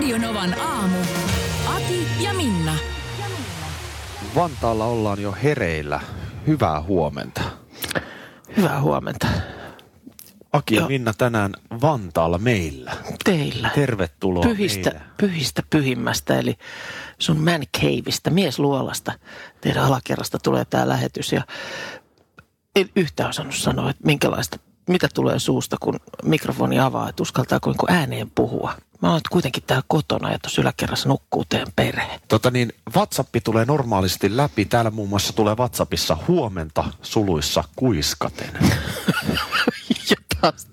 Radionovan aamu. Ati ja Minna. Vantaalla ollaan jo hereillä. Hyvää huomenta. Hyvää huomenta. Aki ja. Minna tänään Vantaalla meillä. Teillä. Tervetuloa Pyhistä, meille. pyhistä pyhimmästä, eli sun man caveista, miesluolasta, teidän alakerrasta tulee tämä lähetys. Ja en yhtään osannut sanoa, että minkälaista, mitä tulee suusta, kun mikrofoni avaa, että uskaltaako niin ääneen puhua. Mä oon kuitenkin täällä kotona ja tuossa yläkerrassa nukkuu teidän perhe. Tota niin, WhatsApp tulee normaalisti läpi. Täällä muun muassa tulee WhatsAppissa huomenta suluissa kuiskaten. Ja taas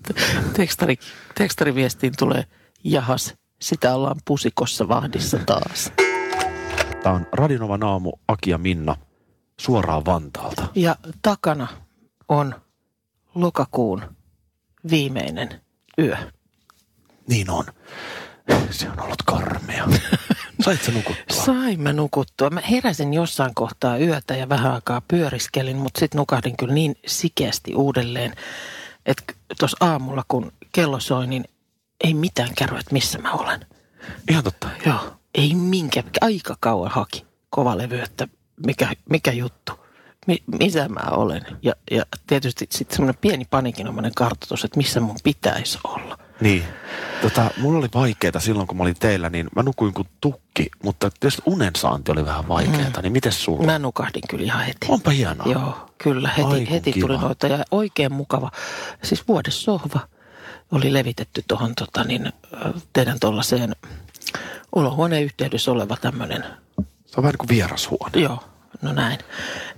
tekstari, tekstariviestiin tulee, jahas, sitä ollaan pusikossa vahdissa taas. Tämä on Radinovan aamu Aki ja Minna suoraan Vantaalta. Ja takana on lokakuun viimeinen yö. Niin on. Se on ollut karmea. Sait sä nukuttua? Sain mä nukuttua. Mä heräsin jossain kohtaa yötä ja vähän aikaa pyöriskelin, mutta sitten nukahdin kyllä niin sikeästi uudelleen, että tuossa aamulla kun kello soi, niin ei mitään kerro, että missä mä olen. Ihan totta. Joo, ei minkä, aika kauan haki kova levy, että mikä, mikä juttu, mi, missä mä olen. Ja, ja tietysti sitten semmoinen pieni panikinomainen kartoitus, että missä mun pitäisi olla. Niin. Tota, mulla oli vaikeeta silloin, kun mä olin teillä, niin mä nukuin kuin tukki, mutta tietysti unen saanti oli vähän vaikeeta, niin miten sulla? Mä nukahdin kyllä ihan heti. Onpa hienoa. Joo, kyllä. Heti, Ai heti kiva. tuli noita ja oikein mukava. Siis vuodessohva oli levitetty tuohon tota, niin, teidän tuollaiseen olohuoneen yhteydessä oleva tämmöinen, Se on vähän niin kuin vierashuone. joo, no näin.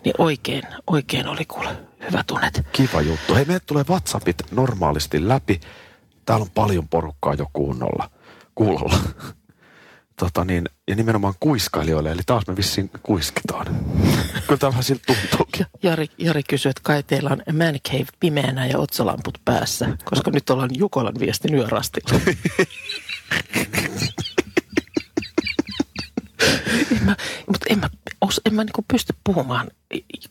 Niin oikein, oikein oli kuule hyvä tunnet. Kiva juttu. Hei, meille tulee WhatsAppit normaalisti läpi. Täällä on paljon porukkaa jo kuunnolla, kuulolla. Tota niin, ja nimenomaan kuiskailijoille, eli taas me vissiin kuiskitaan. Kyllä tämä vähän siltä tuntuukin. Ja Jari, Jari kysyi, että kai teillä on man cave pimeänä ja otsalamput päässä, koska nyt ollaan Jukolan viestin yörastilla. en mä, mutta en mä, os, en mä niinku pysty puhumaan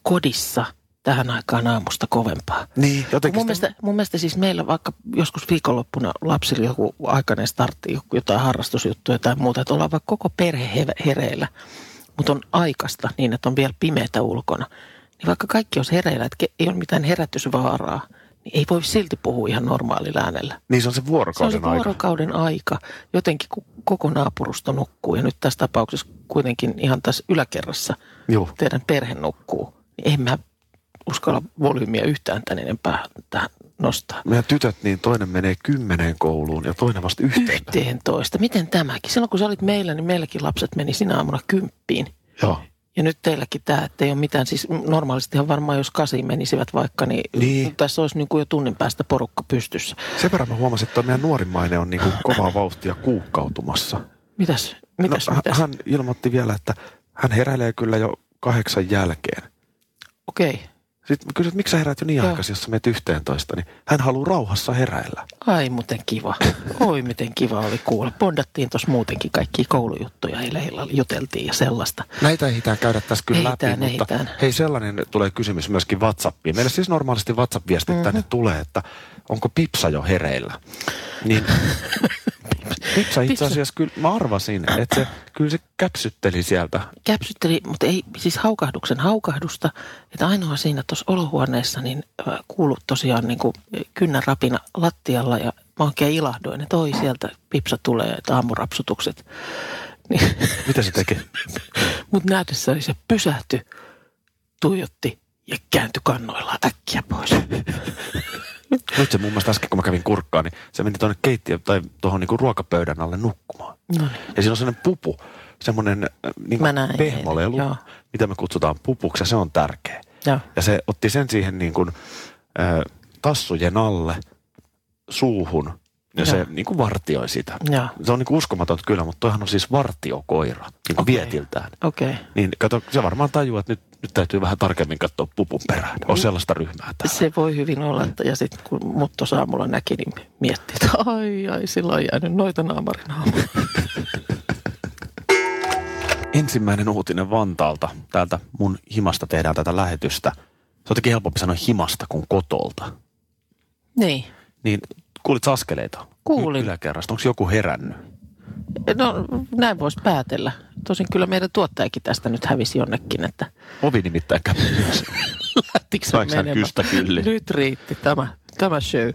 kodissa tähän aikaan aamusta kovempaa. Niin, jotenkin Mun sitä- mielestä, mun mielestä siis meillä vaikka joskus viikonloppuna lapsilla joku aikainen startti, jotain harrastusjuttuja tai muuta, että ollaan vaikka koko perhe he- hereillä, mutta on aikasta niin, että on vielä pimeätä ulkona. Niin vaikka kaikki olisi hereillä, että ei ole mitään herätysvaaraa, niin ei voi silti puhua ihan normaalilla äänellä. Niin se on se Se on vuorokauden se aika. vuorokauden aika. Jotenkin kun koko naapurusto nukkuu ja nyt tässä tapauksessa kuitenkin ihan tässä yläkerrassa Joo. teidän perhe nukkuu, niin en mä uskalla volyymiä yhtään tän enempää tähän nostaa. Meidän tytöt, niin toinen menee kymmeneen kouluun ja toinen vasta yhteen. Yhteentoista. Miten tämäkin? Silloin kun sä olit meillä, niin meilläkin lapset meni sinä aamuna kymppiin. Joo. Ja nyt teilläkin tämä, että ei ole mitään, siis normaalistihan varmaan jos kasi menisivät vaikka, niin, Niin. tässä olisi niin kuin jo tunnin päästä porukka pystyssä. Sen verran mä huomasin, että meidän nuorimmainen on niin kuin kovaa vauhtia kuukkautumassa. Mitäs, mitäs, no, mitäs? Hän ilmoitti vielä, että hän heräilee kyllä jo kahdeksan jälkeen. Okei. Sitten että miksi sä heräät jo niin Joo. aikaisin, jos sä menet yhteentoista, niin hän haluaa rauhassa heräillä. Ai miten kiva. Oi miten kiva oli kuulla. Bondattiin tuossa muutenkin kaikki koulujuttuja eilen illalla juteltiin ja sellaista. Näitä ehditään käydä tässä kyllä Ehditään, läpi, mutta ehditään. hei sellainen tulee kysymys myöskin WhatsAppiin. Meille siis normaalisti WhatsApp-viestit mm-hmm. tänne tulee, että onko Pipsa jo hereillä. Niin Pipsa itse asiassa kyllä, mä arvasin, että se, kyllä se käpsytteli sieltä. Käpsytteli, mutta ei siis haukahduksen haukahdusta. Että ainoa siinä tuossa olohuoneessa niin kuului tosiaan niin kuin kynnän rapina lattialla ja mä oikein ilahdoin, että oi sieltä pipsa tulee, että aamurapsutukset. Niin, Mitä se teki? mutta nähdessäni se pysähtyi, tuijotti ja kääntyi kannoillaan äkkiä pois. Nyt se mun mielestä äsken, kun mä kävin kurkkaan, niin se meni tuonne keittiö tai tuohon niinku ruokapöydän alle nukkumaan. No niin. Ja siinä on sellainen pupu, semmoinen niin Mä näin pehmolelu, joo. mitä me kutsutaan pupuksi, ja se on tärkeä. Joo. Ja se otti sen siihen niin kuin, äh, tassujen alle, suuhun, Ja se Joo. niin kuin vartioi sitä. Joo. Se on niin kuin uskomatonta kyllä, mutta toihan on siis vartiokoira, niin kuin Okei. vietiltään. Okei. Okay. Niin kato, se varmaan tajuaa, että nyt, nyt täytyy vähän tarkemmin katsoa pupun perään. On sellaista ryhmää täällä. Se voi hyvin olla, että ja sitten kun mut tuossa aamulla näki, niin miettii, että ai ai, sillä on jäänyt noita naamarin. Ensimmäinen uutinen Vantaalta. Täältä mun himasta tehdään tätä lähetystä. Se on jotenkin helpompi sanoa himasta kuin kotolta. Niin. Niin kuulit askeleita? Kuulin. Yläkerrasta. Onko joku herännyt? No näin voisi päätellä. Tosin kyllä meidän tuottajakin tästä nyt hävisi jonnekin, että Ovi nimittäin kävi lähtikö hän kystä? Nyt riitti tämä, tämä show.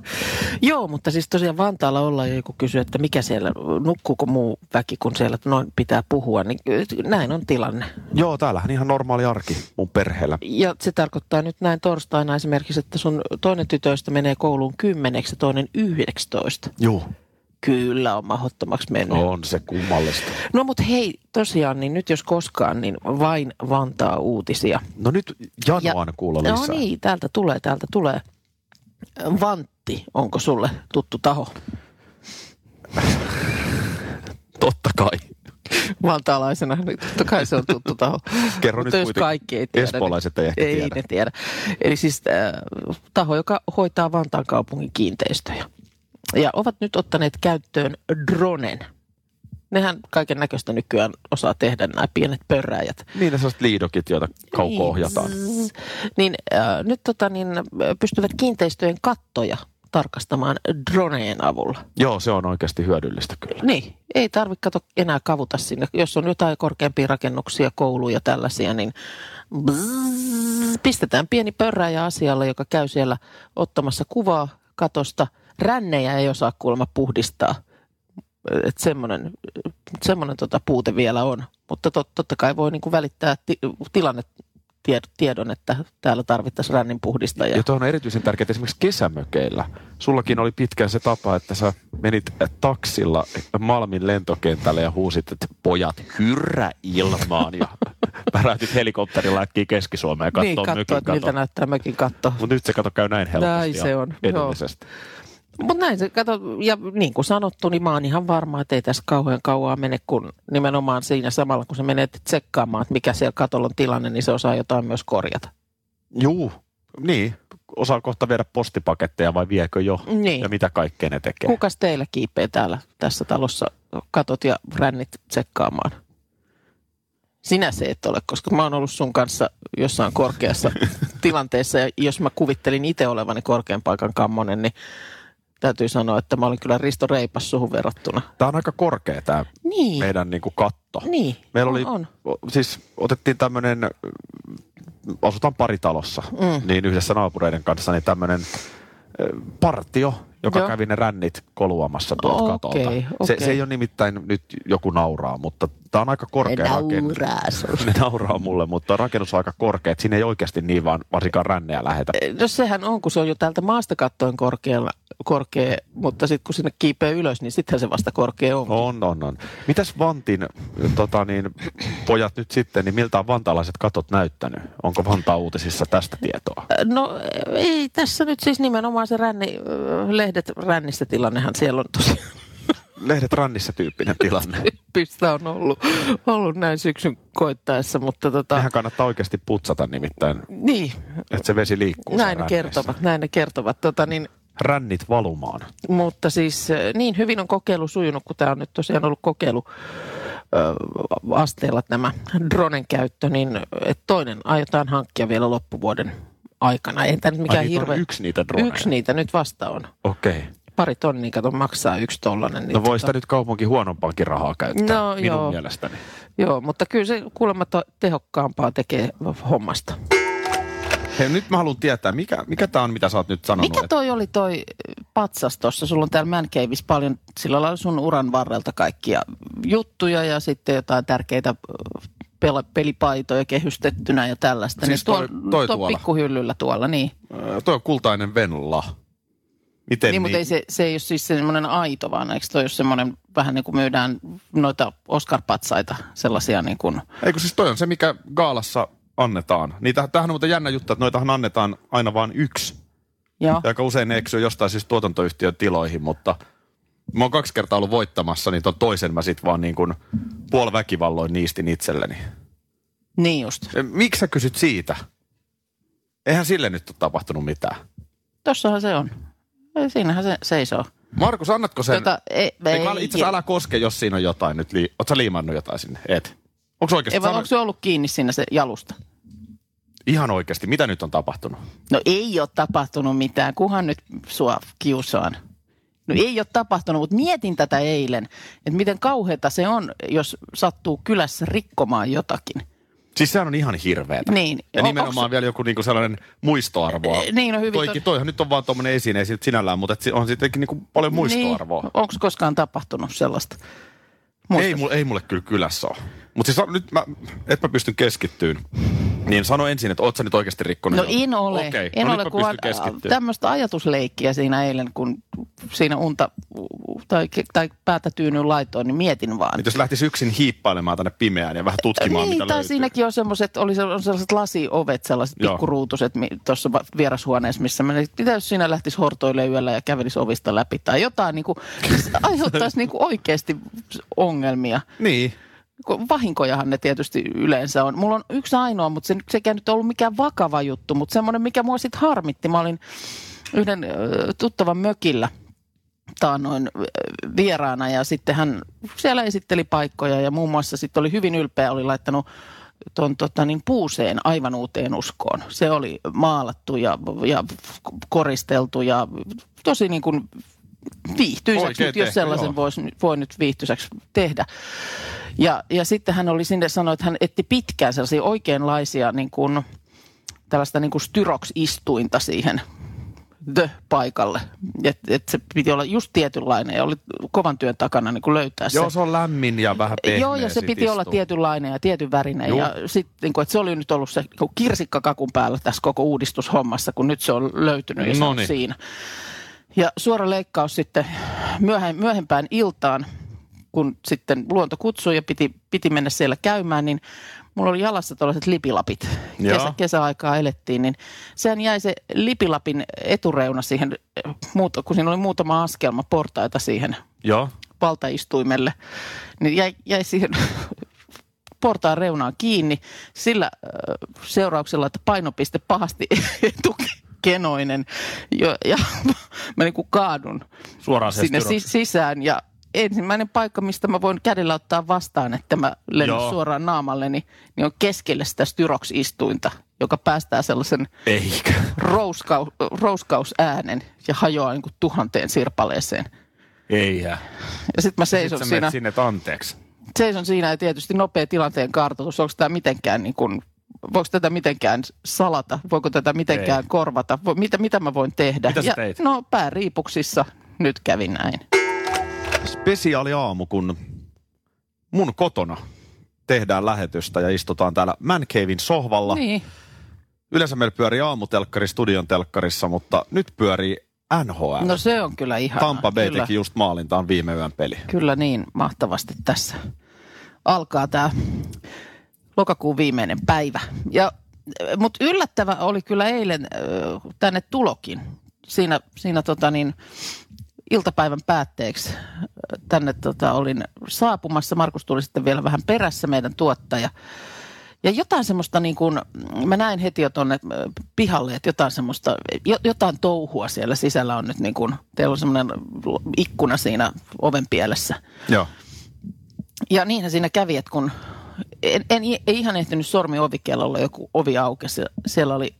Joo, mutta siis tosiaan Vantaalla ollaan ja joku kysyy, että mikä siellä, nukkuuko muu väki, kun siellä noin pitää puhua, niin näin on tilanne. Joo, täällähän ihan normaali arki mun perheellä. Ja se tarkoittaa nyt näin torstaina esimerkiksi, että sun toinen tytöistä menee kouluun kymmeneksi ja toinen yhdeksitoista. Joo. Kyllä on mahdottomaksi mennyt. On se kummallista. No mutta hei, tosiaan, niin nyt jos koskaan, niin vain Vantaa uutisia. No nyt janoan kuulla lisää. No niin, täältä tulee, täältä tulee. Vantti, onko sulle tuttu taho? Totta kai. Vantaalaisena, niin totta kai se on tuttu taho. Kerro Mutta nyt jos kaikki ei tiedä. Espoolaiset ei ehkä ei tiedä. ne tiedä. Eli siis äh, taho, joka hoitaa Vantaan kaupungin kiinteistöjä. Ja ovat nyt ottaneet käyttöön dronen. Nehän kaiken näköistä nykyään osaa tehdä nämä pienet pörräjät. Niin ne sellaiset liidokit, joita kauko ohjataan. Niin, niin äh, nyt tota, niin, äh, pystyvät kiinteistöjen kattoja tarkastamaan droneen avulla. Joo, se on oikeasti hyödyllistä kyllä. Niin, ei tarvitse kato enää kavuta sinne. Jos on jotain korkeampia rakennuksia, kouluja tällaisia, niin bzzz, pistetään pieni pörräjä asialle, joka käy siellä ottamassa kuvaa katosta. Rännejä ei osaa kuulemma puhdistaa. Että semmoinen, semmoinen tota puute vielä on. Mutta tot, totta kai voi niinku välittää ti, tilanne tiedon, että täällä tarvittaisiin rännin puhdistajaa. Ja tuo on erityisen tärkeää esimerkiksi kesämökeillä. Sullakin oli pitkään se tapa, että sä menit taksilla Malmin lentokentälle ja huusit, että pojat hyrrä ilmaan ja päräytit helikopterilla äkkiä Keski-Suomeen ja niin, kattoo katsoa, mökin miltä kato. näyttää mökin katto. Mutta nyt se kato käy näin helposti Näin se on, joo. Mutta näin se, kato, ja niin kuin sanottu, niin mä oon ihan varma, että ei tässä kauhean kauaa mene, kun nimenomaan siinä samalla, kun se menee tsekkaamaan, että mikä siellä katolla on tilanne, niin se osaa jotain myös korjata. Juu, niin. Osaa kohta viedä postipaketteja vai viekö jo? Niin. Ja mitä kaikkea ne tekee? Kukas teillä kiipee täällä tässä talossa katot ja rännit tsekkaamaan? Sinä se et ole, koska mä oon ollut sun kanssa jossain korkeassa tilanteessa ja jos mä kuvittelin itse olevani korkean paikan kammonen, niin täytyy sanoa, että mä olin kyllä Risto Reipas suhun verrattuna. Tämä on aika korkea tämä Niin, meidän niin kuin katto. niin. Meillä on, oli, on. siis otettiin tämmöinen, asutaan paritalossa, Mm. niin yhdessä naapureiden kanssa, niin tämmöinen partio, joka Joo. kävi ne rännit koluamassa tuolta Okei, katolta. Se, okei. se ei ole nimittäin nyt joku nauraa, mutta tämä on aika korkea rakennus. Ne nauraa mulle, mutta rakennus on aika korkea, että siinä ei oikeasti niin vaan varsinkaan rännejä lähetä. No sehän on, kun se on jo täältä maasta kattoen korkealla, korkea, mutta sitten kun sinne kiipee ylös, niin sittenhän se vasta korkea on. On, on, on. Mitäs Vantin tota niin, pojat nyt sitten, niin miltä on vantaalaiset katot näyttänyt? Onko Vantaa uutisissa tästä tietoa? No ei tässä nyt siis nimenomaan se ränni, ö, lehdet rännissä tilannehan siellä on tosiaan Lehdet rannissa tyyppinen tilanne. pistä on ollut, ollut näin syksyn koittaessa, mutta tota, Mehän kannattaa oikeasti putsata nimittäin, niin, että se vesi liikkuu näin ne kertovat, näin ne kertovat. Tota, niin, Rännit valumaan. Mutta siis äh, niin hyvin on kokeilu sujunut, kun tämä on nyt tosiaan ollut kokeilu asteella tämä dronen käyttö, niin että toinen aiotaan hankkia vielä loppuvuoden aikana. Ei tämä nyt Ai mikään on hirveä... yksi niitä droneja? Yksi niitä nyt vasta on. Okei. Okay. Pari tonnia, kato, maksaa yksi tollanen. Niin No voi tota- sitä nyt kaupunki huonompaankin rahaa käyttää, No, minun joo. mielestäni. Joo, mutta kyllä se kuulemma tehokkaampaa tekee hommasta. Hei, nyt mä haluan tietää, mikä, mikä tämä on, mitä sä oot nyt sanonut? Mikä toi oli toi patsas tuossa? Sulla on täällä Man Caveissa paljon sillä lailla sun uran varrelta kaikkia juttuja ja sitten jotain tärkeitä pel- pelipaitoja kehystettynä ja tällaista. Siis niin toi- tuolla- toi tuo tuolla. pikkuhyllyllä tuolla, niin. Äh, toi on kultainen Venla. Miten Niin, mutta ei se, se ei ole siis semmoinen aito, vaan eikö toi ole semmoinen vähän niin kuin myydään noita Oscar-patsaita, sellaisia niin kuin, Eikö siis toi on se, mikä Gaalassa annetaan. Niitä, tämähän on muuten jännä juttu, että noitahan annetaan aina vain yksi. joo. Ja aika usein ne eksyy jostain siis tuotantoyhtiön tiloihin, mutta Mä oon kaksi kertaa ollut voittamassa, niin ton toisen mä sit vaan niin kuin puoliväkivalloin niistin itselleni. Niin just. E, Miksi sä kysyt siitä? Eihän sille nyt ole tapahtunut mitään. Tossahan se on. Ei, Siinähän se seisoo. Markus, annatko sen? Tota, ei, Ei, ei, itse asiassa älä koske, jos siinä on jotain nyt. Lii... Sä liimannut jotain sinne? Et. Onko oikeasti? ei, vaan onko se ollut kiinni siinä se jalusta? Ihan oikeasti. Mitä nyt on tapahtunut? No ei ole tapahtunut mitään, kuhan nyt sua kiusaan. No ei ole tapahtunut, mutta mietin tätä eilen, että miten kauheata se on, jos sattuu kylässä rikkomaan jotakin. Siis sehän on ihan hirveetä. Niin. Ja On- nimenomaan onks- vielä joku niinku sellainen muistoarvoa. Eh, niin, no hyvin Toikin, to- toihan nyt on vaan tuommoinen esine ei sinällään, mutta et on sittenkin niinku paljon muistoarvoa. Niin. Onko koskaan tapahtunut sellaista? Ei, mulle, ei mulle kyllä kylässä ole. Mutta siis nyt mä, et mä pystyn keskittyyn. Niin sano ensin, että oot sä nyt oikeasti rikkonut? No en ole. Okei, en no ole, kun keskittyyn. tämmöistä ajatusleikkiä siinä eilen, kun siinä unta tai, tai päätä tyynyn laitoin, niin mietin vaan. Nyt jos lähtisi yksin hiippailemaan tänne pimeään ja vähän tutkimaan, niin, mitä tai löytyy. siinäkin on semmoiset, oli sellaiset lasiovet, sellaiset Joo. pikkuruutuset tuossa vierashuoneessa, missä mä, mitä jos siinä lähtisi hortoille yöllä ja kävelisi ovista läpi tai jotain, niin kuin, aiheuttaisi niin kuin oikeasti ongelmia. Niin. Vahinkojahan ne tietysti yleensä on. Mulla on yksi ainoa, mutta se, sekään nyt ollut mikään vakava juttu, mutta semmoinen, mikä mua sitten harmitti. Mä olin yhden tuttavan mökillä ö, vieraana ja sitten hän siellä esitteli paikkoja ja muun muassa sitten oli hyvin ylpeä, oli laittanut tuon tota, niin puuseen aivan uuteen uskoon. Se oli maalattu ja, ja koristeltu ja tosi niin kuin viihtyisäksi, nyt, jos sellaisen joo. voisi, voi nyt viihtyisäksi tehdä. Ja, ja sitten hän oli sinne sanonut, että hän etti pitkään sellaisia oikeanlaisia niin kuin, tällaista niin kuin styroks-istuinta siihen the-paikalle. Että et se piti olla just tietynlainen ja oli kovan työn takana niin kuin löytää Joo, se. se on lämmin ja vähän pehmeä. Joo, ja se piti olla istuu. tietynlainen ja tietyn värinen. Juu. Ja sitten, niin kuin, että se oli nyt ollut se kirsikkakakun päällä tässä koko uudistushommassa, kun nyt se on löytynyt ja se on siinä. Ja suora leikkaus sitten myöhempään iltaan, kun sitten luonto kutsui ja piti, piti mennä siellä käymään, niin mulla oli jalassa tällaiset lipilapit. Joo. Kesä, kesäaikaa elettiin, niin sehän jäi se lipilapin etureuna siihen, kun siinä oli muutama askelma portaita siihen Joo. valtaistuimelle, niin jäi, jäi siihen portaan reunaan kiinni sillä seurauksella, että painopiste pahasti jo, ja mä niin kuin kaadun Suoraan sinne styroks. sis- sisään ja ensimmäinen paikka, mistä mä voin kädellä ottaa vastaan, että mä lennän Joo. suoraan naamalleni, niin on keskelle sitä styroksistuinta, joka päästää sellaisen Eikä. rouskaus, rouskausäänen ja hajoaa niin kuin tuhanteen sirpaleeseen. Eihän. Ja sitten mä seison sä siinä sinne, anteeksi. seison siinä ja tietysti nopea tilanteen kartoitus. Onko tämä mitenkään niin kuin, voiko tätä mitenkään salata? Voiko tätä mitenkään Ei. korvata? Vo, mitä, mitä mä voin tehdä? Mitä sä ja, teit? No pääriipuksissa nyt kävi näin. Spesiaali aamu, kun mun kotona tehdään lähetystä ja istutaan täällä Man Cavein sohvalla. Niin. Yleensä meillä pyörii aamutelkkari studion telkkarissa, mutta nyt pyörii NHL. No se on kyllä ihan. Tampa Bay kyllä, teki just maalintaan viime yön peli. kyllä niin mahtavasti tässä alkaa tämä lokakuun viimeinen päivä. Ja, mutta yllättävä oli kyllä eilen ö, tänne tulokin. Siinä, siinä tota niin, iltapäivän päätteeksi ö, tänne tota, olin saapumassa. Markus tuli sitten vielä vähän perässä, meidän tuottaja. Ja jotain semmoista niin kuin, mä näin heti jo tuonne pihalle, että jotain semmoista, jo, jotain touhua siellä sisällä on nyt niin kuin, teillä on semmoinen ikkuna siinä oven pielessä. Joo. Ja niinhän siinä kävi, että kun en, en, ei ihan ehtinyt sormi ovikellolla, joku ovi aukesi. ja Siellä oli,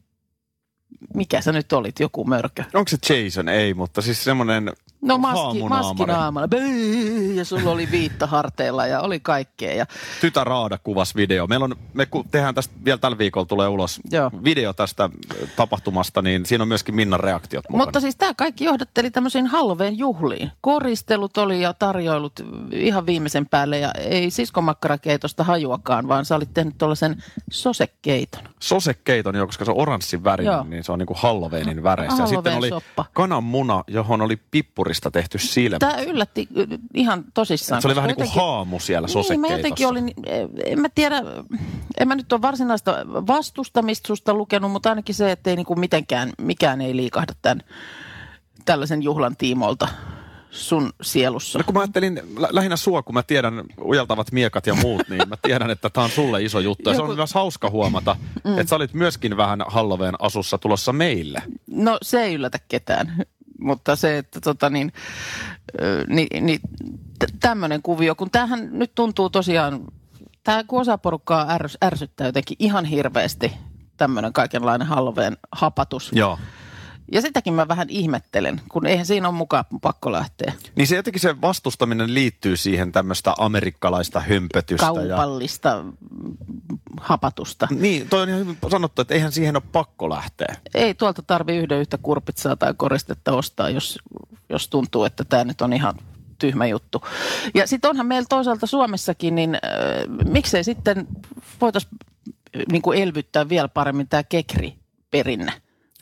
mikä sä nyt olit, joku mörkö. Onko se Jason? Ei, mutta siis semmoinen No maski, haamunaamari. maski naamalla. Böö, Ja sulla oli viitta harteilla ja oli kaikkea. Ja Tytär Raada kuvas video. Meillä on, me tehdään tästä, vielä tällä viikolla tulee ulos Joo. video tästä tapahtumasta, niin siinä on myöskin Minnan reaktiot mukana. Mutta siis tämä kaikki johdatteli tämmöisiin Halloween juhliin. Koristelut oli ja tarjoilut ihan viimeisen päälle ja ei siskomakkarakeitosta hajuakaan, vaan sä olit tehnyt tuollaisen sosekeiton. Sosekeiton, jo, koska se on oranssin värinen, Joo. niin se on niinku Halloweenin väreissä. Ja sitten oli Halloween-soppa. kananmuna, johon oli pippurista tehty silmä. Tämä yllätti ihan tosissaan. Se oli vähän niin kuin jotenkin- haamu siellä Niin, mä sosekeitossa. jotenkin olin, en mä tiedä, en mä nyt ole varsinaista vastustamista susta lukenut, mutta ainakin se, että ei niinku mitenkään, mikään ei liikahda tämän tällaisen juhlan tiimoilta sun sielussa? No kun mä ajattelin lä- lähinnä sua, kun mä tiedän ujeltavat miekat ja muut, niin mä tiedän, että tämä on sulle iso juttu. Ja se on myös hauska huomata, mm. että sä olit myöskin vähän Halloween asussa tulossa meille. No se ei yllätä ketään, mutta se, että tota niin, niin, niin tämmöinen kuvio, kun tämähän nyt tuntuu tosiaan, tämä kun osa porukkaa ärs, ärsyttää jotenkin ihan hirveästi tämmöinen kaikenlainen Halloween hapatus. Joo. Ja sitäkin mä vähän ihmettelen, kun eihän siinä ole mukaan pakko lähteä. Niin se jotenkin se vastustaminen liittyy siihen tämmöistä amerikkalaista hömpötystä. Ja... Hapatusta. Niin, toi on ihan hyvin sanottu, että eihän siihen ole pakko lähteä. Ei tuolta tarvi yhden yhtä kurpitsaa tai koristetta ostaa, jos, jos tuntuu, että tämä nyt on ihan tyhmä juttu. Ja sitten onhan meillä toisaalta Suomessakin, niin äh, miksei sitten voitaisiin niin kuin elvyttää vielä paremmin tämä kekri-perinne.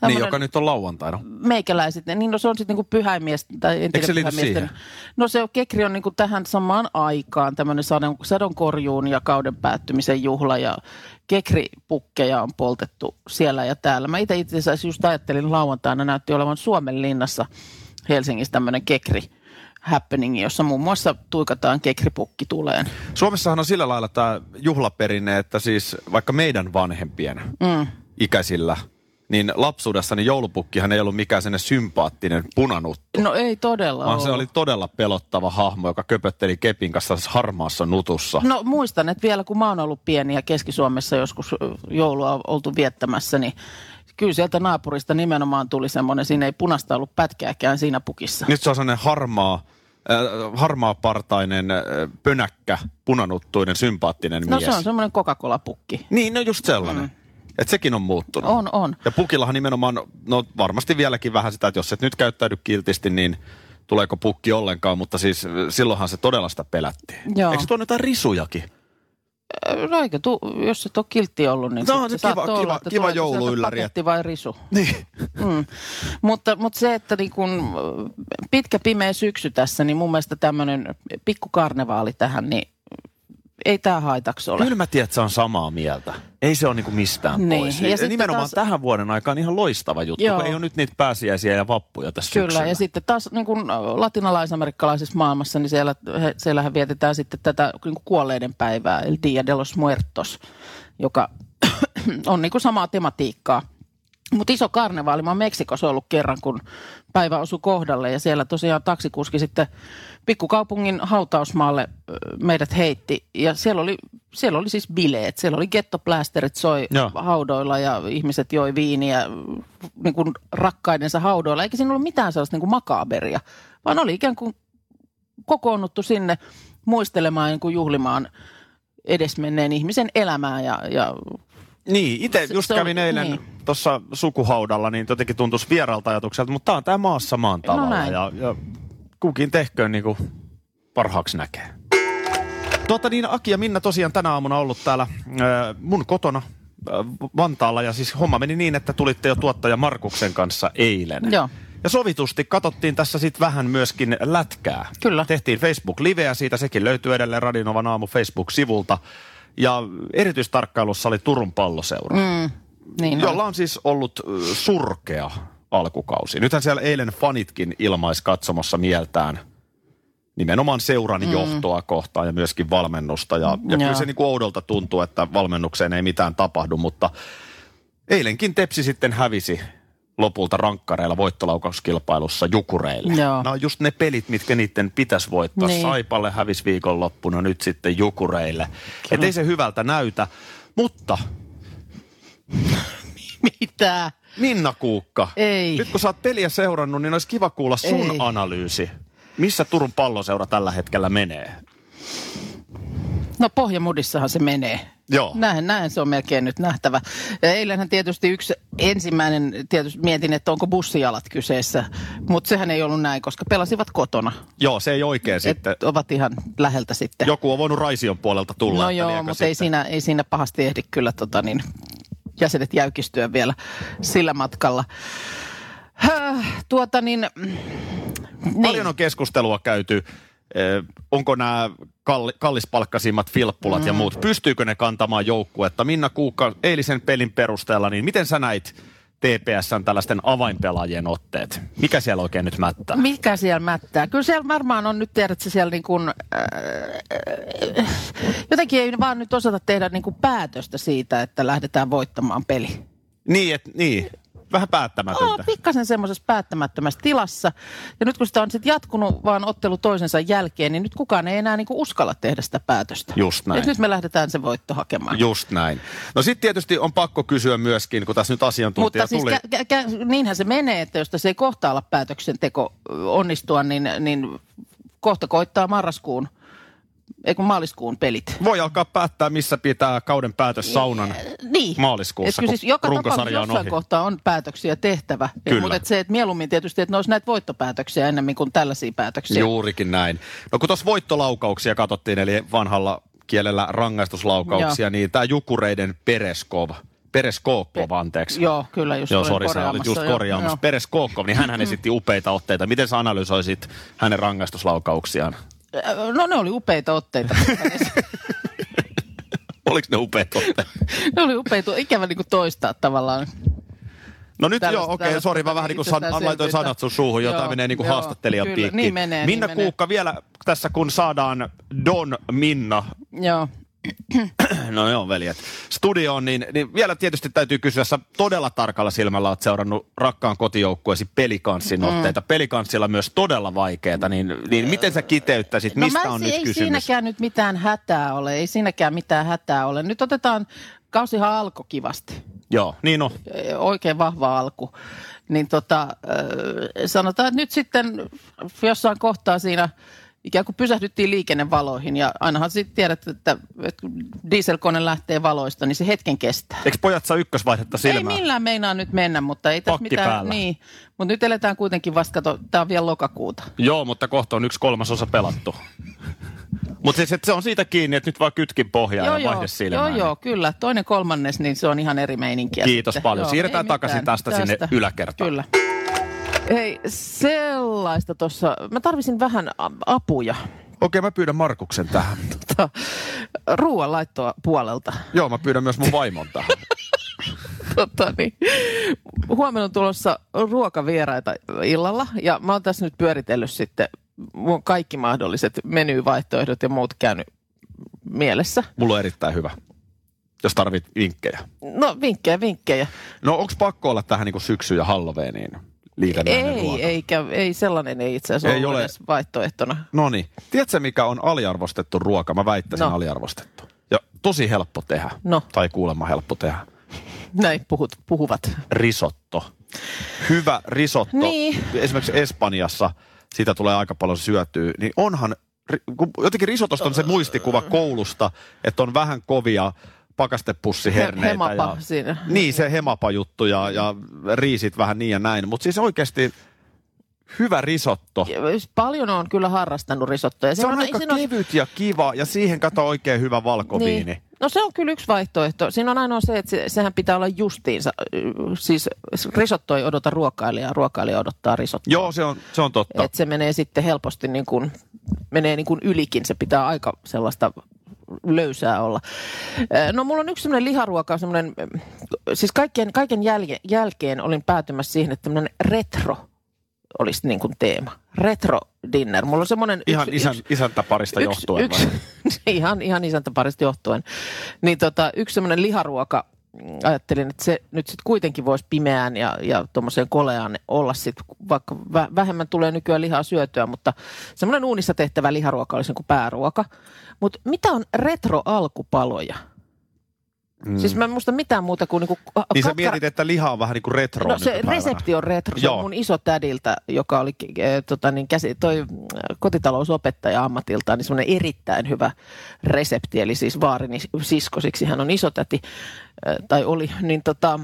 Niin, joka nyt on lauantaina. meikäläiset, niin no se on sitten niinku pyhäinmies, tai en tiedä se siihen? No se on, kekri on niinku tähän samaan aikaan tämmöinen sadon, sadonkorjuun ja kauden päättymisen juhla ja kekripukkeja on poltettu siellä ja täällä. Mä itse itse asiassa just ajattelin lauantaina näytti olevan Suomen linnassa Helsingissä tämmöinen kekri happening, jossa muun muassa tuikataan kekripukki tuleen. Suomessahan on sillä lailla tämä juhlaperinne, että siis vaikka meidän vanhempien Mm. ikäisillä, niin lapsuudessani joulupukkihan ei ollut mikään sellainen sympaattinen punanuttu. No ei todella Vaan se ollut. oli todella pelottava hahmo, joka köpötteli kepin kanssa harmaassa nutussa. No muistan, että vielä kun mä oon ollut pieni ja Keski-Suomessa joskus joulua oltu viettämässä, niin kyllä sieltä naapurista nimenomaan tuli semmoinen, siinä ei punasta ollut pätkääkään siinä pukissa. Nyt se on sellainen harmaa, äh, harmaapartainen, äh, pönäkkä, punanuttuinen, sympaattinen No mies. se on semmoinen Coca-Cola-pukki. Niin, no just sellainen. Mm. Että sekin on muuttunut. On, on. Ja pukillahan nimenomaan, no varmasti vieläkin vähän sitä, että jos et nyt käyttäydy kiltisti, niin tuleeko pukki ollenkaan, mutta siis äh, silloinhan se todella sitä pelättiin. Joo. Eikö se tuonut jotain risujakin? Ö, No eikä tu, jos et ole kiltti ollut, niin No, sit on se kiva- saattoi kiva- olla, että kiva jouluylläri, Paketti vai risu. Niin. Mm. mutta, mutta se, että niin kun pitkä pimeä syksy tässä, niin mun mielestä tämmöinen pikku karnevaali tähän, niin ei tämä haitaksi ole. Kyllä mä tiedän, että se on samaa mieltä. Ei se ole niinku mistään Niin, pois. ja nimenomaan taas- tähän vuoden aikaan ihan loistava juttu, Joo. kun ei ole nyt niitä pääsiäisiä ja vappuja tässä Kyllä, syksyllä. ja sitten taas niin kuin latinalaisamerikkalaisessa maailmassa, niin siellä, he, siellähän vietetään sitten tätä niin kuin kuolleiden päivää, el Dia de los Muertos, joka on niin kuin samaa tematiikkaa. Mutta iso karnevaali, mä oon Meksikossa ollut kerran, kun päivä osui kohdalle ja siellä tosiaan taksikuski sitten pikkukaupungin hautausmaalle meidät heitti. Ja siellä oli, siellä oli siis bileet, siellä oli gettoplästerit soi Joo. haudoilla ja ihmiset joi viiniä niin kuin rakkaidensa haudoilla, eikä siinä ollut mitään sellaista niin kuin makaberia, vaan oli ikään kuin kokoonnuttu sinne muistelemaan ja niin kuin juhlimaan edesmenneen ihmisen elämää ja, ja Niin, itse Se- just se on- kävin eilen niin. tuossa sukuhaudalla, niin jotenkin tuntuisi vieralta ajatukselta, mutta tämä on tämä maassa maan No tavalla näin. ja, ja kukin tehköön niin kuin parhaaksi näkee. Tuota niin, Aki ja Minna tosiaan tänä aamuna ollut täällä äh, mun kotona äh, Vantaalla ja siis homma meni niin, että tulitte jo tuottaja Markuksen kanssa eilen. Joo. Ja sovitusti katsottiin tässä sitten vähän myöskin lätkää. Kyllä. Tehtiin Facebook-liveä siitä, sekin löytyy edelleen Radinovan aamu Facebook-sivulta. Ja erityistarkkailussa oli Turun palloseura, mm, niin jolla on siis ollut surkea alkukausi. Nythän siellä eilen fanitkin ilmais katsomossa mieltään nimenomaan seuran mm. johtoa kohtaan ja myöskin valmennusta. Ja, ja kyllä se niin kuin oudolta tuntuu, että valmennukseen ei mitään tapahdu, mutta eilenkin Tepsi sitten hävisi lopulta rankkareilla voittolaukauskilpailussa Jukureille. Joo. Nämä on just ne pelit, mitkä niiden pitäisi voittaa. Niin. Saipalle hävisi viikonloppuna, nyt sitten Jukureille. Että ei se hyvältä näytä. Mutta Mitä? Minna Kuukka, Ei. nyt kun sä oot peliä seurannut, niin olisi kiva kuulla sun Ei. analyysi. Missä Turun palloseura tällä hetkellä menee? No pohjamudissahan se menee. Joo. Näin, näin se on melkein nyt nähtävä. Ja eilenhän tietysti yksi ensimmäinen, tietysti mietin, että onko bussijalat kyseessä, mutta sehän ei ollut näin, koska pelasivat kotona. Joo, se ei oikein sitten. Et ovat ihan läheltä sitten. Joku on voinut Raision puolelta tulla. no joo, mutta ei sitten- siinä, ei siinä pahasti ehdi kyllä tota niin, jäsenet jäykistyä vielä sillä matkalla. Höh, tuota niin, niin. Paljon on keskustelua käyty. Eh, onko nämä kalli, kallispalkkaisimmat filppulat mm. ja muut, pystyykö ne kantamaan joukkuetta? Minna Kuukka, eilisen pelin perusteella, niin miten sä näit TPSn tällaisten avainpelaajien otteet? Mikä siellä oikein nyt mättää? Mikä siellä mättää? Kyllä siellä varmaan on nyt, tiedätkö, siellä niin kuin, äh, jotenkin ei vaan nyt osata tehdä niin kuin päätöstä siitä, että lähdetään voittamaan peli. Niin, et, niin. Vähän päättämätöntä. On pikkasen semmoisessa päättämättömässä tilassa. Ja nyt kun sitä on sitten jatkunut vaan ottelu toisensa jälkeen, niin nyt kukaan ei enää niinku uskalla tehdä sitä päätöstä. Just näin. Et nyt me lähdetään se voitto hakemaan. Just näin. No sitten tietysti on pakko kysyä myöskin, kun tässä nyt asiantuntija Mutta siis tuli. kä- kä- niinhän se menee, että jos tässä ei kohta ala päätöksenteko onnistua, niin, niin kohta koittaa marraskuun, ei kun maaliskuun pelit. Voi alkaa päättää, missä pitää kauden päätös saunan. Niin. Maaliskuussa, siis joka runkosarja on ohi. kohtaa on päätöksiä tehtävä. Ja, Kyllä. mutta et se, että mieluummin tietysti, että ne olisi näitä voittopäätöksiä enemmän kuin tällaisia päätöksiä. Juurikin näin. No kun tuossa voittolaukauksia katsottiin, eli vanhalla kielellä rangaistuslaukauksia, Joo. niin tämä Jukureiden Pereskov, Pereskokov, anteeksi. Joo, kyllä just Joo, sori, sä olit just korjaamassa. Pereskokov, niin hän esitti upeita otteita. Miten sä analysoisit hänen rangaistuslaukauksiaan? Ö, No ne oli upeita otteita. Oliko ne upeita otteita? ne oli upeita, ikävä niin kuin toistaa tavallaan. No nyt Tällaista- joo, okei, tällaista sori, mä vähän niin kuin san, laitoin sanat sun suuhun, jotain Joo, menee niin kuin joo, haastattelijan kyllä, piikkiin. niin menee, Minna niin menee. Kuukka, vielä tässä kun saadaan Don Minna Joo. No joo, veljet. Studioon, niin, niin vielä tietysti täytyy kysyä, sä todella tarkalla silmällä oot seurannut rakkaan kotijoukkueesi pelikanssin Mm. otteita. Pelikanssilla myös todella vaikeeta, niin, niin miten sä kiteyttäisit, mistä no mä on nyt ei kysymys? siinäkään nyt mitään hätää ole, ei siinäkään mitään hätää ole. Nyt otetaan, kausihan alkoi kivasti, Joo, niin on. Ö, oikein vahva alku. Niin tota, sanotaan, että nyt sitten jossain kohtaa siinä ikään kuin pysähdyttiin liikennevaloihin ja ainahan sitten tiedät, että, että kun dieselkone lähtee valoista, niin se hetken kestää. Eikö pojat saa ykkösvaihdetta silmään? Ei millään meinaa nyt mennä, mutta ei tässä Pakki mitään. päällä. Niin, mutta nyt eletään kuitenkin vasta, tämä on vielä lokakuuta. Joo, mutta kohta on yksi kolmasosa pelattu. mutta siis, se on siitä kiinni, että nyt vaan kytkin pohjaa ja vaihde joo, silmään. joo, kyllä. Toinen kolmannes, niin se on ihan eri meininkiä. Kiitos sitten. paljon. Siirretään ei takaisin mitään. tästä sinne yläkertaan. Kyllä. Hei, sellaista tuossa, mä tarvisin vähän apuja Okei, mä pyydän Markuksen tähän. tota, ruoanlaittoa puolelta. Joo, mä pyydän myös mun vaimon tähän. Tota, niin. Huomenna on tulossa ruokavieraita illalla ja mä oon tässä nyt pyöritellyt sitten mun kaikki mahdolliset menyvaihtoehdot ja muut käynyt mielessä. Mulla on erittäin hyvä, jos tarvit vinkkejä. No vinkkejä, vinkkejä. No onko pakko olla tähän niin syksy- ja Halloweeniin liitännäinen Ei, eikä, ei sellainen ei itse asiassa Ei ole. edes vaihtoehtona. No niin. Tiedätkö mikä on aliarvostettu ruoka? Mä väittäisin No. aliarvostettu. Ja tosi helppo tehdä. No. Tai kuulemma helppo tehdä. Näin puhut, puhuvat. Risotto. Hyvä risotto. Niin. Esimerkiksi Espanjassa sitä tulee aika paljon syötyä. Niin onhan, jotenkin risotosta on se muistikuva koulusta, että on vähän kovia pakastepussiherneitä. Hemapa ja, siinä. Niin, se hemapa-juttu ja, ja riisit vähän niin ja näin. Mutta siis oikeasti hyvä risotto. Ja Paljon on kyllä harrastanut risottoja. Se on ei aika siinä kevyt ja kiva ja siihen kato oikein hyvä valkoviini. Niin. No se on kyllä yksi vaihtoehto. Siinä on ainoa se, että se, sehän pitää olla justiinsa. Siis risotto ei odota ruokailijaa, ruokailija odottaa risottoa. Joo, se on, se on totta. Että se menee sitten helposti niin kuin, menee niin kuin ylikin. Se pitää aika sellaista löysää olla. No mulla on yksi semmoinen liharuoka, semmoinen, siis kaikkien, kaiken jälke, jälkeen olin päätymässä siihen, että tämmöinen retro olisi niin kuin teema. Retro dinner. Mulla on semmoinen Ihan yksi, isän, yksi, isäntäparista johtuen yksi, vai? ihan, ihan isäntäparista johtuen. Niin tota, yksi semmoinen liharuoka, ajattelin, että se nyt sitten kuitenkin voisi pimeään ja, ja tuommoiseen koleaan olla sitten, vaikka vä- vähemmän tulee nykyään lihaa syötyä, mutta semmoinen uunissa tehtävä liharuoka olisi niin kuin pääruoka. Mutta mitä on retro-alkupaloja? Mm. Siis mä en muista mitään muuta kuin... Niinku Niin sä katkara- mietit, että liha on vähän niin kuin retro No se resepti on retro. Se Joo. on mun isotädiltä, joka oli äh, tota, niin käsi, toi äh, kotitalousopettaja ammatiltaan, niin semmoinen erittäin hyvä resepti. Eli siis vaarini sisko, siksi hän on isotäti, äh, tai oli. Niin tota,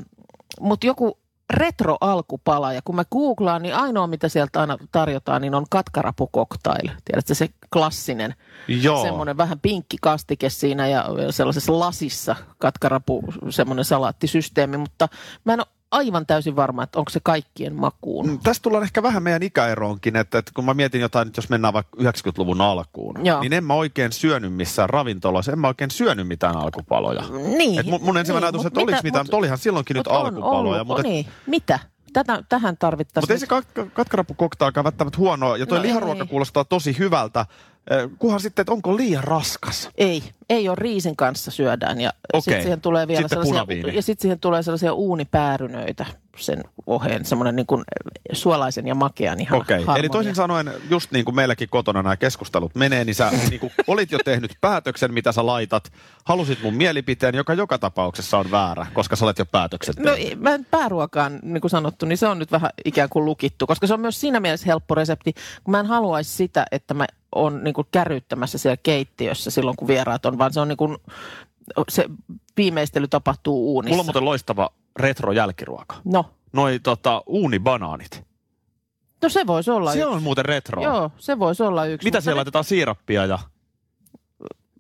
Mutta joku retro-alkupala, ja kun mä googlaan, niin ainoa mitä sieltä aina tarjotaan, niin on katkarapu cocktail. Tiedätkö, se klassinen, Joo. semmoinen vähän pinkki kastike siinä ja sellaisessa lasissa katkarapu, semmoinen salaattisysteemi, mutta mä en ole aivan täysin varma, että onko se kaikkien makuun. Mm, Tästä tullaan ehkä vähän meidän ikäeroonkin, että, että kun mä mietin jotain, nyt jos mennään vaikka 90-luvun alkuun, Joo. niin en mä oikein syönyt missään ravintolassa, en mä oikein syönyt mitään alkupaloja. Niin. Et mun, mun ensimmäinen ajatus, mut että oliko mitä- mitään, mutta olihan silloinkin nyt alkupaloja. ollut, mutta, niin. Mitä? Tätä, tähän mutta tarvittaisiin. ei se kat- katkarappukoktaalkaan välttämättä huonoa, ja toi No liharuoka ei. kuulostaa tosi hyvältä, eh, kunhan sitten, että onko liian raskas. Ei, ei ole riisin kanssa syödään ja Okei. sitten siihen tulee vielä Sitten sellaisia, punaviini. ja sitten siihen tulee sellaisia uunipäärynöitä sen oheen, semmoinen niin kuin suolaisen ja makean ihan Okei, okay. eli toisin sanoen, just niin kuin meilläkin kotona nämä keskustelut menee, niin sä niin kuin olit jo tehnyt päätöksen, mitä sä laitat. Halusit mun mielipiteen, joka joka tapauksessa on väärä, koska sä olet jo päätökset No tehnyt. ei- mä en pääruokaan, niin kuin sanottu, niin se on nyt vähän ikään kuin lukittu, koska se on myös siinä mielessä helppo resepti, kun mä en haluaisi sitä, että mä on niin kuin kärryttämässä siellä keittiössä silloin, kun vieraat on, vaan se on niin kuin, se viimeistely tapahtuu uunissa. Mulla on muuten loistava retro-jälkiruoka. No, Noi tota, uunibanaanit. no se voisi olla Se yksi. on muuten retro. Joo, se voisi olla yksi. Mitä mutta siellä ne- laitetaan siirappia ja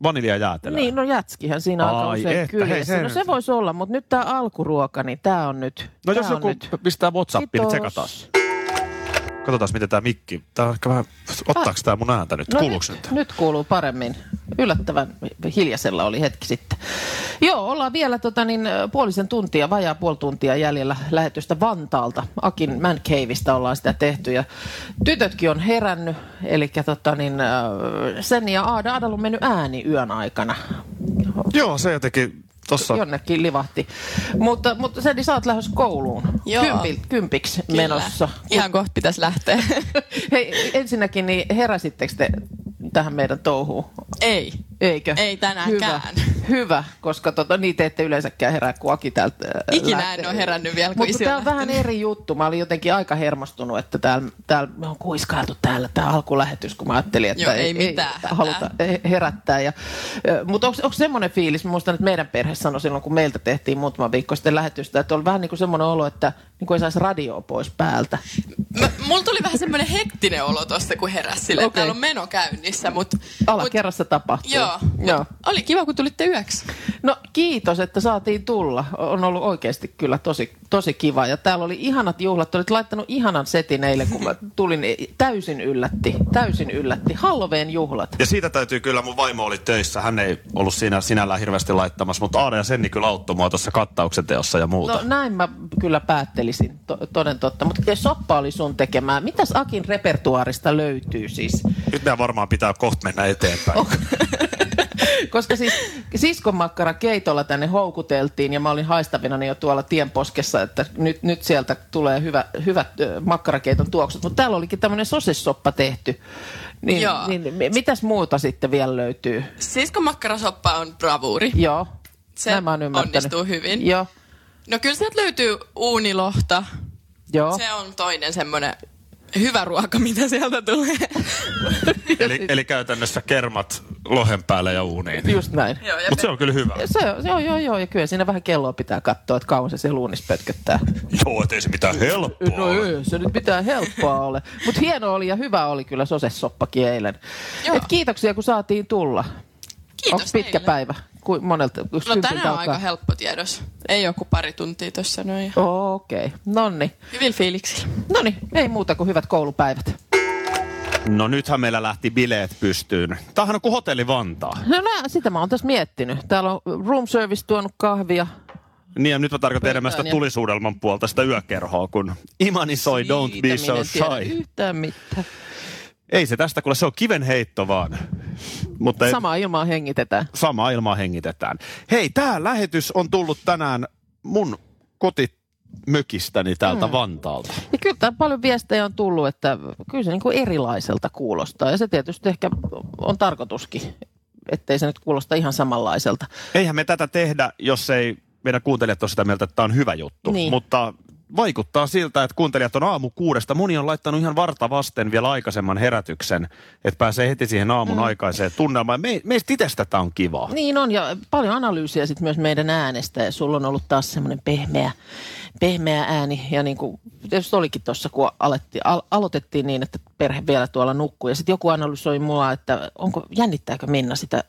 vaniljajäätelöä? Niin, no jätskihän siinä aika Ai usein että, kyljessä. hei, se no se nyt- voisi olla, mutta nyt tämä alkuruoka, niin tämä on nyt. No tää jos on joku nyt. pistää Whatsappiin, niin Kiitos. tsekataan. Katsotaan, miten tämä mikki. Tää on ehkä vähän, ottaako tämä mun ääntä nyt? No Kuuluuko nyt, nyt? nyt kuuluu paremmin. Yllättävän hiljaisella oli hetki sitten. Joo, ollaan vielä tota, niin, puolisen tuntia, vajaa puoli tuntia jäljellä lähetystä Vantaalta. Akin Man Caveista ollaan sitä tehty ja tytötkin on herännyt. Eli tota, niin, sen ja Aada, Aadalla on mennyt ääni yön aikana. Joo, se jotenkin tossa... Jonnekin livahti. Mutta, mutta Sendi, sä oot lähdössä kouluun. Joo. Kympi, kympiksi Kyllä. menossa. Ihan kohta pitäisi lähteä. Hei, ensinnäkin, niin heräsittekö te tähän meidän touhuun? Ei. Eikö? Ei tänäänkään. Hyvä, hyvä koska tota, niitä ette yleensäkään herää, kun Aki täältä äh, Ikinä lähtee. en ole herännyt vielä, kun Mutta tämä on vähän eri juttu. Mä olin jotenkin aika hermostunut, että täällä, täällä me on kuiskailtu täällä tämä alkulähetys, kun mä ajattelin, että Joo, ei mitään hätää. haluta he- herättää. Ja, mutta onko semmoinen fiilis, mä muistan, että meidän perhe sanoi silloin, kun meiltä tehtiin muutama viikko sitten lähetystä, että on vähän niin kuin semmoinen olo, että niin kuin ei saisi radioa pois päältä. Mä, mulla tuli vähän semmoinen hektinen olo tuosta, kun heräsi sille, että täällä on meno käynnissä. Mut, Alakerrassa tapahtuu. Joo, Joo. Mut oli kiva, kun tulitte yöksi. No kiitos, että saatiin tulla. On ollut oikeasti kyllä tosi, tosi kiva. Ja täällä oli ihanat juhlat. Olit laittanut ihanan setin eilen, kun mä tulin. Täysin yllätti. Täysin yllätti. Halloween juhlat. Ja siitä täytyy kyllä, mun vaimo oli töissä, hän ei ollut siinä sinällään hirveästi laittamassa, mutta Aada ja Senni kyllä auttoi mua tuossa kattauksen teossa ja muuta. No näin mä kyllä päättelisin, to, toden totta. Mutta soppa oli sun tekemää. Mitäs Akin repertuaarista löytyy siis? Nyt meidän varmaan pitää kohta mennä eteenpäin. Oh. Koska siis siskonmakkara keitolla tänne houkuteltiin ja mä olin haistavina jo tuolla tienposkessa, että nyt, nyt sieltä tulee hyvä, hyvät makkarakeiton tuoksut. Mutta täällä olikin tämmöinen sosessoppa tehty. Niin, Joo. niin, mi- mitäs muuta sitten vielä löytyy? Siskon makkarasoppa on bravuuri. Joo, Se näin mä oon ymmärtänyt. onnistuu hyvin. Joo, No kyllä sieltä löytyy uunilohta. joo. Se on toinen semmoinen hyvä ruoka, mitä sieltä tulee. eli, eli käytännössä kermat lohen päälle ja uuniin. Just näin. Mutta se on kyllä hyvä. Se, se on, joo, joo, ja kyllä siinä vähän kelloa pitää katsoa, että kauan se siellä uunissa pötköttää. Joo, ettei se mitään helppoa No ole. ei, se nyt pitää helppoa ole. Mutta hieno oli ja hyvä oli kyllä sosessoppakin eilen. Joo. Et kiitoksia, kun saatiin tulla. Kiitos Onko pitkä teille. päivä? Kuin monelta? No tänään on aika helppo tiedos. Ei joku pari tuntia tuossa noin. Okei, okay. nonni. Hyvin fiiliksillä. Noni, ei muuta kuin hyvät koulupäivät. No nythän meillä lähti bileet pystyyn. Tämähän on kuin hotelli Vantaa. No nää, sitä mä oon tässä miettinyt. Täällä on room service tuonut kahvia. Niin ja nyt mä tarkoitan enemmän sitä tulisuudelman puolta, sitä yökerhoa, kun Imani soi Don't Siitä be minä so shy. Yhtään mitään. Ei se tästä, kuule se on kiven heitto vaan. Mutta ei- Samaa ilmaa hengitetään. sama ilmaa hengitetään. Hei, tämä lähetys on tullut tänään mun kotimökistäni täältä mm. Vantaalta. Ja kyllä tää paljon viestejä on tullut, että kyllä se niin kuin erilaiselta kuulostaa. Ja se tietysti ehkä on tarkoituskin, ettei se nyt kuulosta ihan samanlaiselta. Eihän me tätä tehdä, jos ei meidän kuuntelijat ole sitä mieltä, että tämä on hyvä juttu. Niin. Mutta vaikuttaa siltä, että kuuntelijat on aamu kuudesta. Moni on laittanut ihan varta vasten vielä aikaisemman herätyksen, että pääsee heti siihen aamun mm. aikaiseen tunnelmaan. Me, meistä itsestä tämä on kivaa. Niin on, ja paljon analyysiä sitten myös meidän äänestä, ja sulla on ollut taas semmoinen pehmeä, pehmeä ääni, ja niin kuin tietysti olikin tuossa, kun aletti, al, aloitettiin niin, että perhe vielä tuolla nukkuu, ja sitten joku analysoi mua, että onko, jännittääkö Minna sitä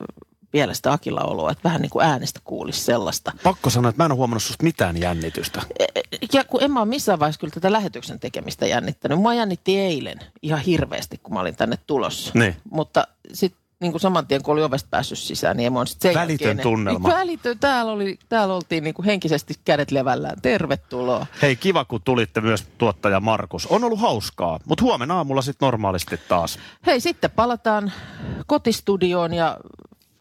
vielä sitä Akilla oloa, että vähän niin kuin äänestä kuulisi sellaista. Pakko sanoa, että mä en ole huomannut susta mitään jännitystä. E- ja kun en mä ole missään vaiheessa kyllä tätä lähetyksen tekemistä jännittänyt. Mua jännitti eilen ihan hirveästi, kun mä olin tänne tulossa. Niin. Mutta sitten niin kuin saman tien, kun oli ovesta päässyt sisään, niin mä sit sen Välitön jälkeen, tunnelma. Niin, välitön. Täällä, oli, täällä oltiin niin kuin henkisesti kädet levällään. Tervetuloa. Hei, kiva kun tulitte myös tuottaja Markus. On ollut hauskaa, mutta huomenna aamulla sitten normaalisti taas. Hei, sitten palataan kotistudioon ja